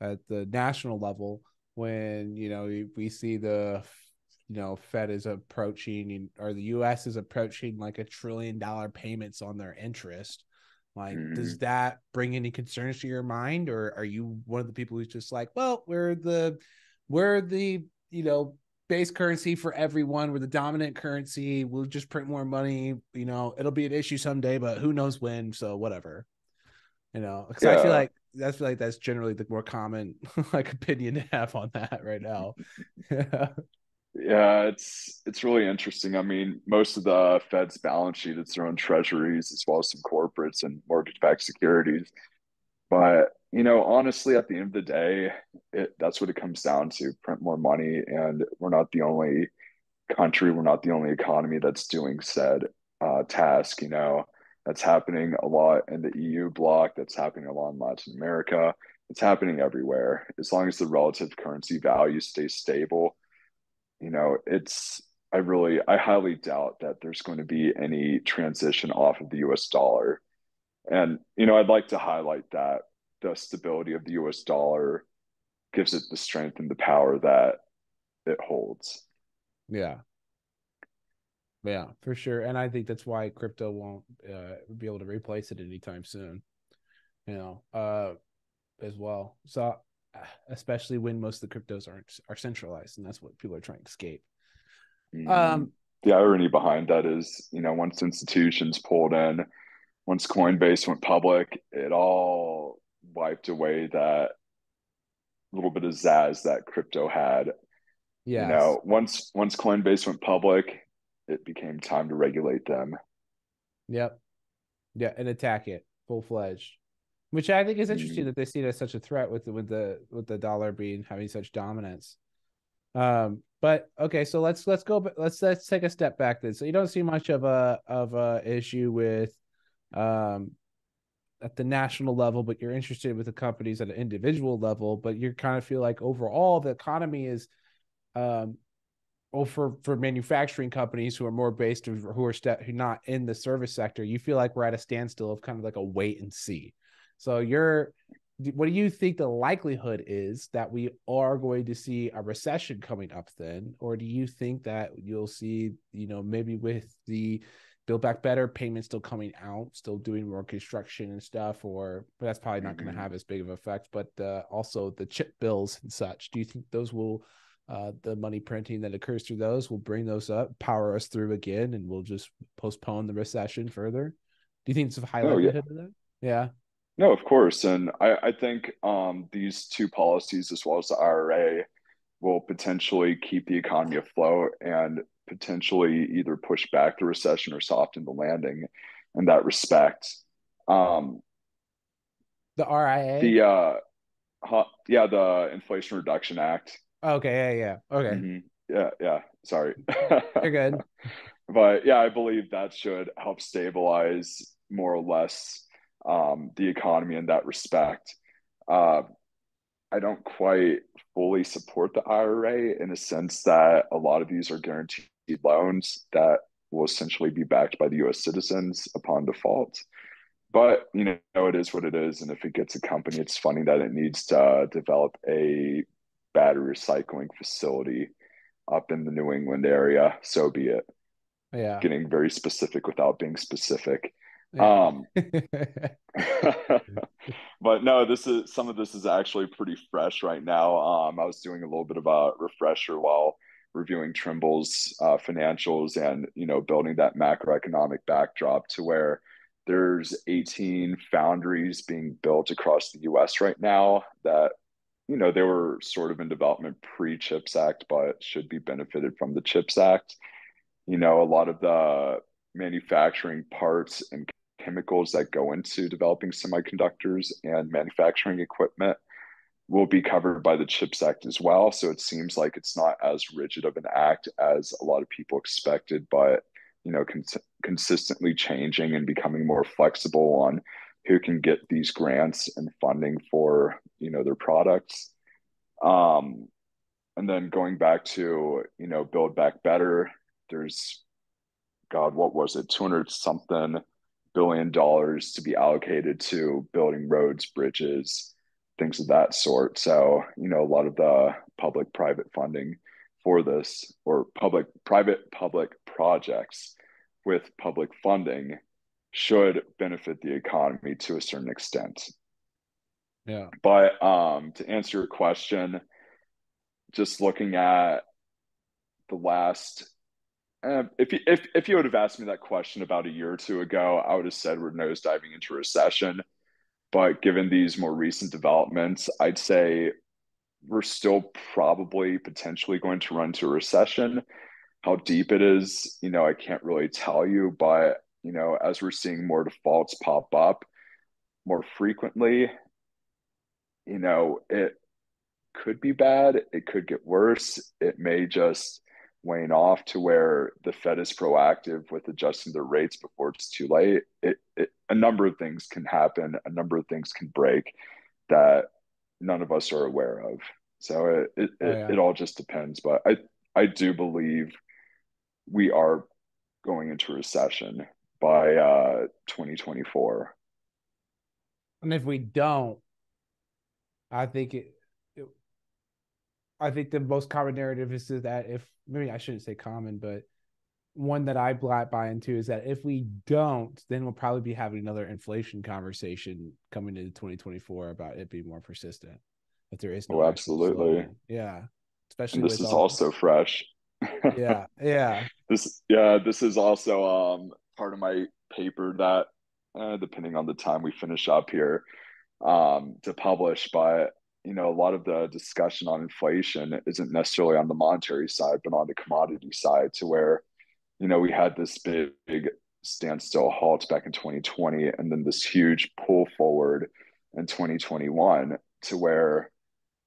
at the national level when you know we see the you know Fed is approaching or the U.S. is approaching like a trillion dollar payments on their interest. Like, mm. does mm-hmm. that bring any concerns to your mind, or are you one of the people who's just like, well, we're the we're the you know base currency for everyone. We're the dominant currency. We'll just print more money. You know, it'll be an issue someday, but who knows when? So whatever. You know, because yeah. I feel like that's like that's generally the more common like opinion to have on that right now. yeah. Yeah, it's it's really interesting. I mean, most of the Fed's balance sheet, it's their own treasuries as well as some corporates and mortgage-backed securities. But you know, honestly, at the end of the day, it, that's what it comes down to: print more money. And we're not the only country, we're not the only economy that's doing said uh, task. You know, that's happening a lot in the EU bloc. That's happening a lot in Latin America. It's happening everywhere. As long as the relative currency value stays stable, you know, it's I really, I highly doubt that there's going to be any transition off of the US dollar. And, you know, I'd like to highlight that the stability of the US dollar gives it the strength and the power that it holds. Yeah. Yeah, for sure. And I think that's why crypto won't uh, be able to replace it anytime soon. You know, uh, as well. So, especially when most of the cryptos aren't are centralized, and that's what people are trying to escape. Mm-hmm. Um, the irony behind that is, you know, once institutions pulled in, once Coinbase went public, it all wiped away that little bit of zazz that crypto had. Yeah. You know, once once Coinbase went public, it became time to regulate them. Yep. Yeah, and attack it full fledged. Which I think is interesting mm-hmm. that they see it as such a threat with the, with the with the dollar being having such dominance. Um, but okay, so let's let's go. Let's let's take a step back then. So you don't see much of a of a issue with, um, at the national level, but you're interested with the companies at an individual level. But you kind of feel like overall the economy is, um, well for for manufacturing companies who are more based who are st- who not in the service sector. You feel like we're at a standstill of kind of like a wait and see. So you're what do you think the likelihood is that we are going to see a recession coming up then or do you think that you'll see you know maybe with the build back better payments still coming out still doing more construction and stuff or but that's probably not mm-hmm. going to have as big of effect but uh, also the chip bills and such do you think those will uh, the money printing that occurs through those will bring those up power us through again and we'll just postpone the recession further do you think it's a high likelihood oh, yeah. of that yeah no, of course. And I, I think um, these two policies, as well as the IRA, will potentially keep the economy afloat and potentially either push back the recession or soften the landing in that respect. Um, the RIA? The, uh, huh, yeah, the Inflation Reduction Act. Okay. Yeah. Yeah. Okay. Mm-hmm. Yeah. Yeah. Sorry. You're good. but yeah, I believe that should help stabilize more or less um, the economy in that respect. Uh, I don't quite fully support the IRA in a sense that a lot of these are guaranteed loans that will essentially be backed by the US citizens upon default. But you know, it is what it is. And if it gets a company, it's funny that it needs to develop a battery recycling facility up in the New England area. So be it. Yeah. Getting very specific without being specific. Um, but no, this is some of this is actually pretty fresh right now. Um, I was doing a little bit of a refresher while reviewing Trimble's uh, financials and you know building that macroeconomic backdrop to where there's 18 foundries being built across the U.S. right now that you know they were sort of in development pre Chips Act, but should be benefited from the Chips Act. You know, a lot of the manufacturing parts and chemicals that go into developing semiconductors and manufacturing equipment will be covered by the CHIPS Act as well. So it seems like it's not as rigid of an act as a lot of people expected, but you know, cons- consistently changing and becoming more flexible on who can get these grants and funding for you know their products. Um, and then going back to you know build back better, there's God, what was it, two hundred something billion dollars to be allocated to building roads, bridges, things of that sort. So, you know, a lot of the public private funding for this or public private public projects with public funding should benefit the economy to a certain extent. Yeah. But um, to answer your question, just looking at the last uh, if you, if if you would have asked me that question about a year or two ago, I would have said we're nosediving into recession. But given these more recent developments, I'd say we're still probably potentially going to run to a recession. How deep it is, you know, I can't really tell you. But you know, as we're seeing more defaults pop up more frequently, you know, it could be bad. It could get worse. It may just wane off to where the Fed is proactive with adjusting their rates before it's too late. It, it, a number of things can happen, a number of things can break that none of us are aware of. So it it, oh, yeah. it, it all just depends. But I I do believe we are going into recession by uh 2024. And if we don't, I think it, it I think the most common narrative is that if maybe I shouldn't say common, but one that I buy into is that if we don't, then we'll probably be having another inflation conversation coming into 2024 about it being more persistent. If there is no, oh, absolutely, yeah, especially and this is also fresh. yeah, yeah. This, yeah, this is also um part of my paper that, uh, depending on the time we finish up here, um, to publish, but you know, a lot of the discussion on inflation isn't necessarily on the monetary side, but on the commodity side, to where you know, we had this big, big standstill halt back in 2020 and then this huge pull forward in 2021 to where,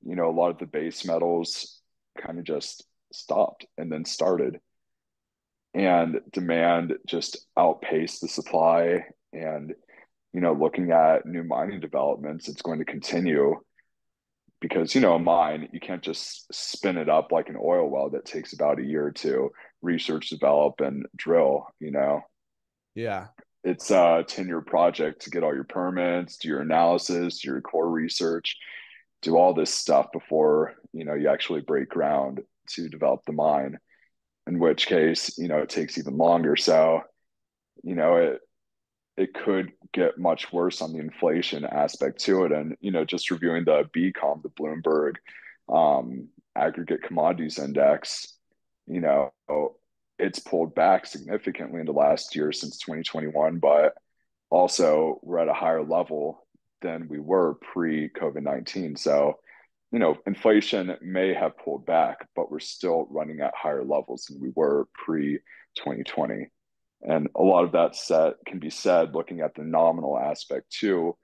you know, a lot of the base metals kind of just stopped and then started. And demand just outpaced the supply. And, you know, looking at new mining developments, it's going to continue because, you know, a mine, you can't just spin it up like an oil well that takes about a year or two research, develop, and drill. You know. Yeah. It's a ten year project to get all your permits, do your analysis, do your core research, do all this stuff before you know you actually break ground to develop the mine. In which case, you know, it takes even longer. So, you know, it it could get much worse on the inflation aspect to it. And, you know, just reviewing the BCOM, the Bloomberg um, aggregate commodities index, you know, it's pulled back significantly in the last year since 2021, but also we're at a higher level than we were pre COVID 19. So, you know, inflation may have pulled back, but we're still running at higher levels than we were pre 2020. And a lot of that set can be said looking at the nominal aspect too.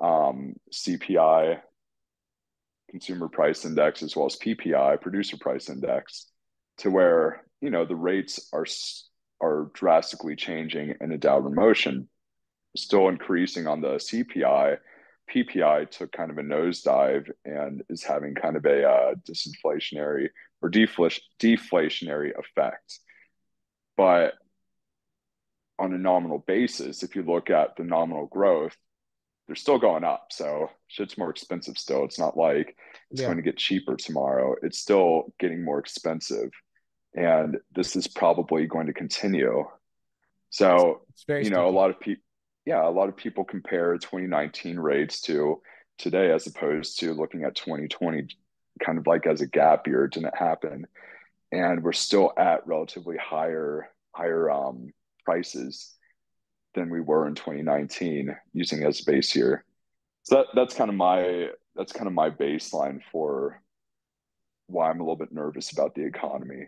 Um, CPI, consumer price index, as well as PPI, producer price index to where you know the rates are are drastically changing in a downward motion, still increasing on the CPI. PPI took kind of a nosedive and is having kind of a uh, disinflationary or defl- deflationary effect. But on a nominal basis, if you look at the nominal growth, they're still going up. So shit's more expensive still. It's not like it's yeah. going to get cheaper tomorrow. It's still getting more expensive and this is probably going to continue. So, you know, a lot of people, yeah, a lot of people compare 2019 rates to today as opposed to looking at 2020 kind of like as a gap year it didn't happen and we're still at relatively higher higher um, prices than we were in 2019 using as a base year so that, that's kind of my that's kind of my baseline for why i'm a little bit nervous about the economy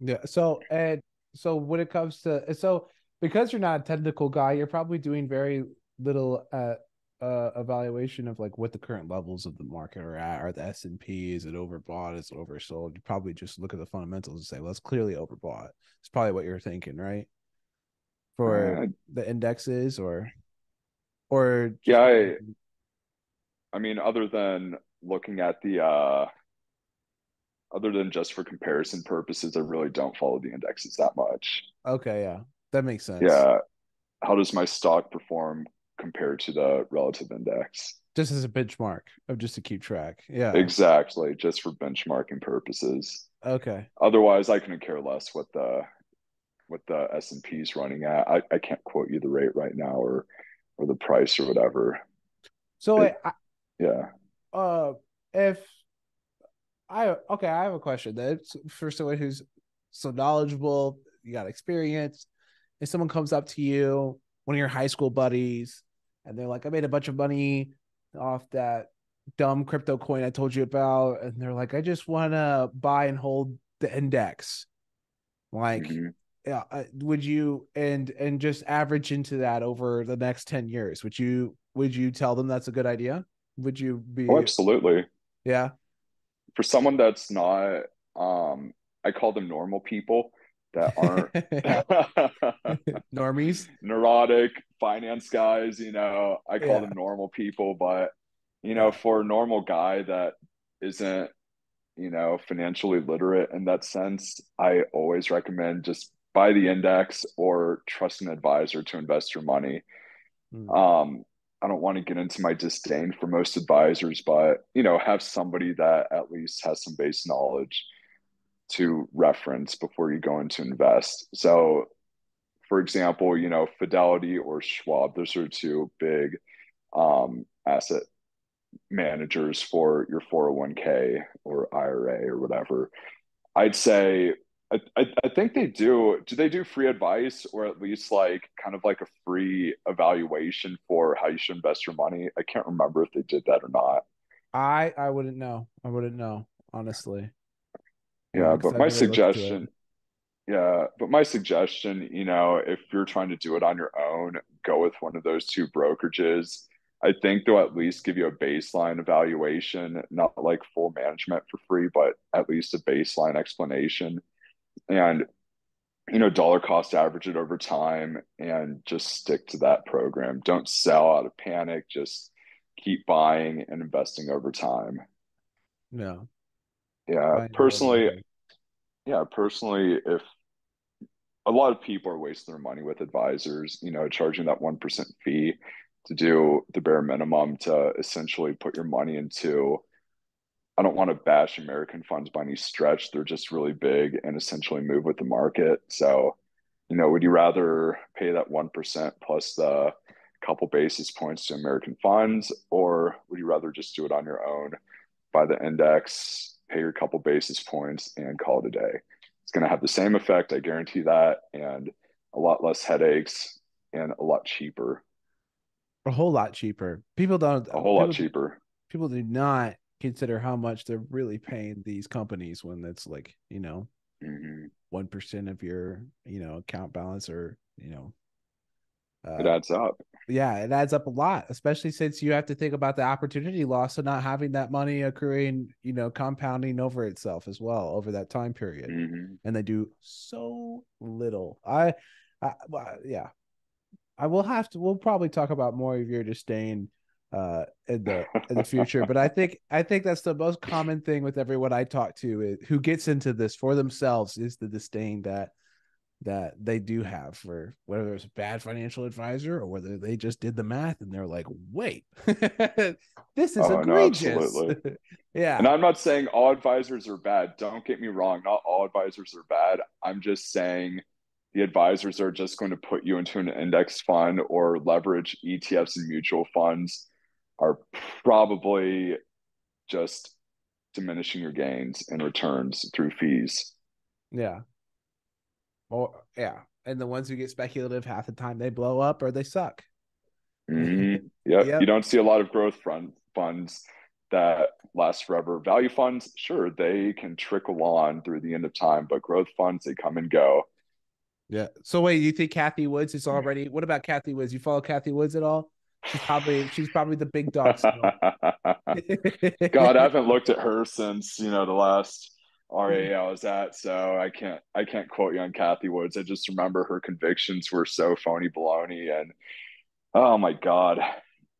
yeah. So and so when it comes to so because you're not a technical guy, you're probably doing very little uh, uh evaluation of like what the current levels of the market are at. Are the S and P is it overbought? Is it oversold? You probably just look at the fundamentals and say, well, it's clearly overbought. It's probably what you're thinking, right? For uh, the indexes or or yeah, I, I mean, other than looking at the uh other than just for comparison purposes, I really don't follow the indexes that much. Okay, yeah, that makes sense. Yeah, how does my stock perform compared to the relative index? Just as a benchmark of just to keep track. Yeah, exactly, just for benchmarking purposes. Okay. Otherwise, I couldn't care less what the what the S and P is running at. I, I can't quote you the rate right now or or the price or whatever. So it, I, yeah. Uh, if I okay, I have a question. That's for someone who's so knowledgeable, you got experience, and someone comes up to you, one of your high school buddies, and they're like, I made a bunch of money off that dumb crypto coin I told you about. And they're like, I just wanna buy and hold the index. Like mm-hmm. yeah, would you and and just average into that over the next 10 years? Would you would you tell them that's a good idea? Would you be oh, absolutely. Yeah for someone that's not um I call them normal people that aren't normies, neurotic finance guys, you know, I call yeah. them normal people, but you know, for a normal guy that isn't you know, financially literate in that sense, I always recommend just buy the index or trust an advisor to invest your money. Mm. Um, I don't want to get into my disdain for most advisors, but you know, have somebody that at least has some base knowledge to reference before you go into invest. So, for example, you know, Fidelity or Schwab, those are two big um, asset managers for your 401k or IRA or whatever. I'd say I, I, I, think they do. Do they do free advice or at least like kind of like a free evaluation for how you should invest your money? I can't remember if they did that or not. I I wouldn't know. I wouldn't know honestly. Yeah, but my suggestion, yeah, but my suggestion, you know, if you're trying to do it on your own, go with one of those two brokerages I think they'll at least give you a baseline evaluation, not like full management for free, but at least a baseline explanation. And, you know, dollar cost average it over time and just stick to that program. Don't sell out of panic. Just keep buying and investing over time. No. Yeah. Personally, yeah, personally, if a lot of people are wasting their money with advisors, you know, charging that 1% fee to do the bare minimum to essentially put your money into I don't want to bash American funds by any stretch. They're just really big and essentially move with the market. So, you know, would you rather pay that 1% plus the couple basis points to American funds, or would you rather just do it on your own, buy the index, pay your couple basis points, and call it a day? It's going to have the same effect, I guarantee that, and a lot less headaches and a lot cheaper a whole lot cheaper. People don't a whole people, lot cheaper. People do not consider how much they're really paying these companies when it's like you know mm-hmm. one mm-hmm. of your you know account balance or you know uh, it adds up yeah it adds up a lot especially since you have to think about the opportunity loss of not having that money accruing you know compounding over itself as well over that time period mm-hmm. and they do so little i, I well, yeah I will have to. We'll probably talk about more of your disdain uh, in the in the future. but I think I think that's the most common thing with everyone I talk to is, who gets into this for themselves is the disdain that that they do have for whether it's a bad financial advisor or whether they just did the math and they're like, wait, this is oh, egregious. No, yeah. And I'm not saying all advisors are bad. Don't get me wrong. Not all advisors are bad. I'm just saying the advisors are just going to put you into an index fund or leverage ETFs and mutual funds are probably just diminishing your gains and returns through fees. Yeah. Or yeah. And the ones who get speculative half the time they blow up or they suck. Mm-hmm. Yep. yep. You don't see a lot of growth fund funds that last forever. Value funds, sure, they can trickle on through the end of time, but growth funds, they come and go. Yeah. So wait, you think Cathie Woods is already? What about Cathie Woods? You follow Cathie Woods at all? She's probably she's probably the big dog. God, I haven't looked at her since you know the last RIA mm-hmm. I was at, so I can't I can't quote you on Cathie Woods. I just remember her convictions were so phony baloney, and oh my God,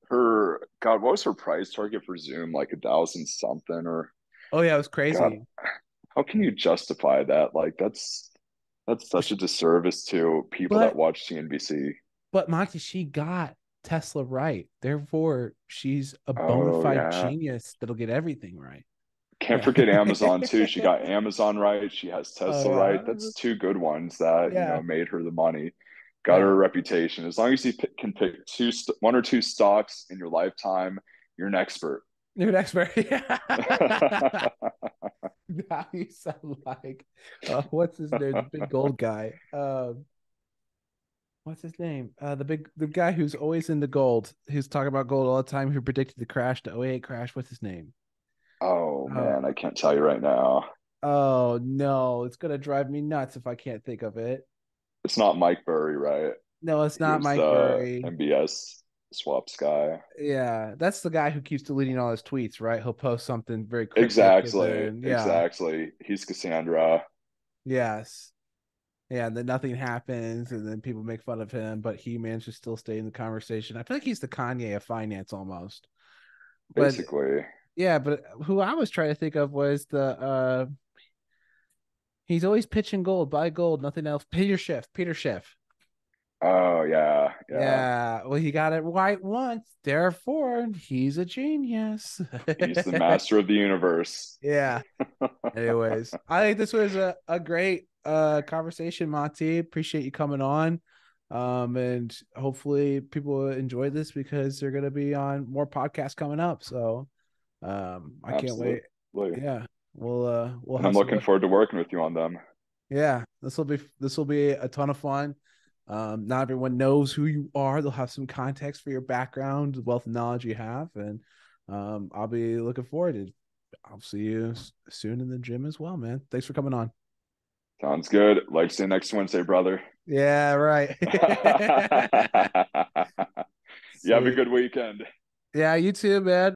her God, what was her price target for Zoom? Like a thousand something or? Oh yeah, it was crazy. God, how can you justify that? Like that's that's such a disservice to people but, that watch CNBC. But Monte, she got Tesla right. Therefore, she's a bona oh, fide oh, yeah. genius that'll get everything right. Can't forget Amazon too. She got Amazon right. She has Tesla oh, right. That's two good ones that yeah. you know made her the money. Got her a reputation. As long as you can pick two, one or two stocks in your lifetime, you're an expert. You're an expert. Yeah. now you sound like uh, what's his name? The big gold guy. Um, what's his name? Uh, the big the guy who's always in the gold, who's talking about gold all the time, who predicted the crash, the 08 crash. What's his name? Oh man, uh, I can't tell you right now. Oh no, it's gonna drive me nuts if I can't think of it. It's not Mike Burry, right? No, it's not Mike Burry. MBS swaps guy. Yeah, that's the guy who keeps deleting all his tweets, right? He'll post something very quick. Exactly. Yeah. Exactly. He's Cassandra. Yes. Yeah, and then nothing happens, and then people make fun of him, but he manages to still stay in the conversation. I feel like he's the Kanye of finance almost. Basically. Yeah, but who I was trying to think of was the uh he's always pitching gold, buy gold, nothing else. Peter Schiff, Peter Schiff. Oh yeah, Yeah. yeah. Well, he got it right once, therefore he's a genius. He's the master of the universe. Yeah. Anyways, I think this was a, a great uh conversation, Monte. Appreciate you coming on. Um, and hopefully people enjoy this because they're gonna be on more podcasts coming up. So um I can't wait. Yeah. We'll uh we'll have I'm looking forward to working with you on them. Yeah, this will be this will be a ton of fun. Um, not everyone knows who you are. They'll have some context for your background, the wealth of knowledge you have, and um, I'll be looking forward to. I'll see you soon in the gym as well, man. Thanks for coming on. Sounds good. Like see you next Wednesday, brother. Yeah, right. you have a good weekend. Yeah, you too, man.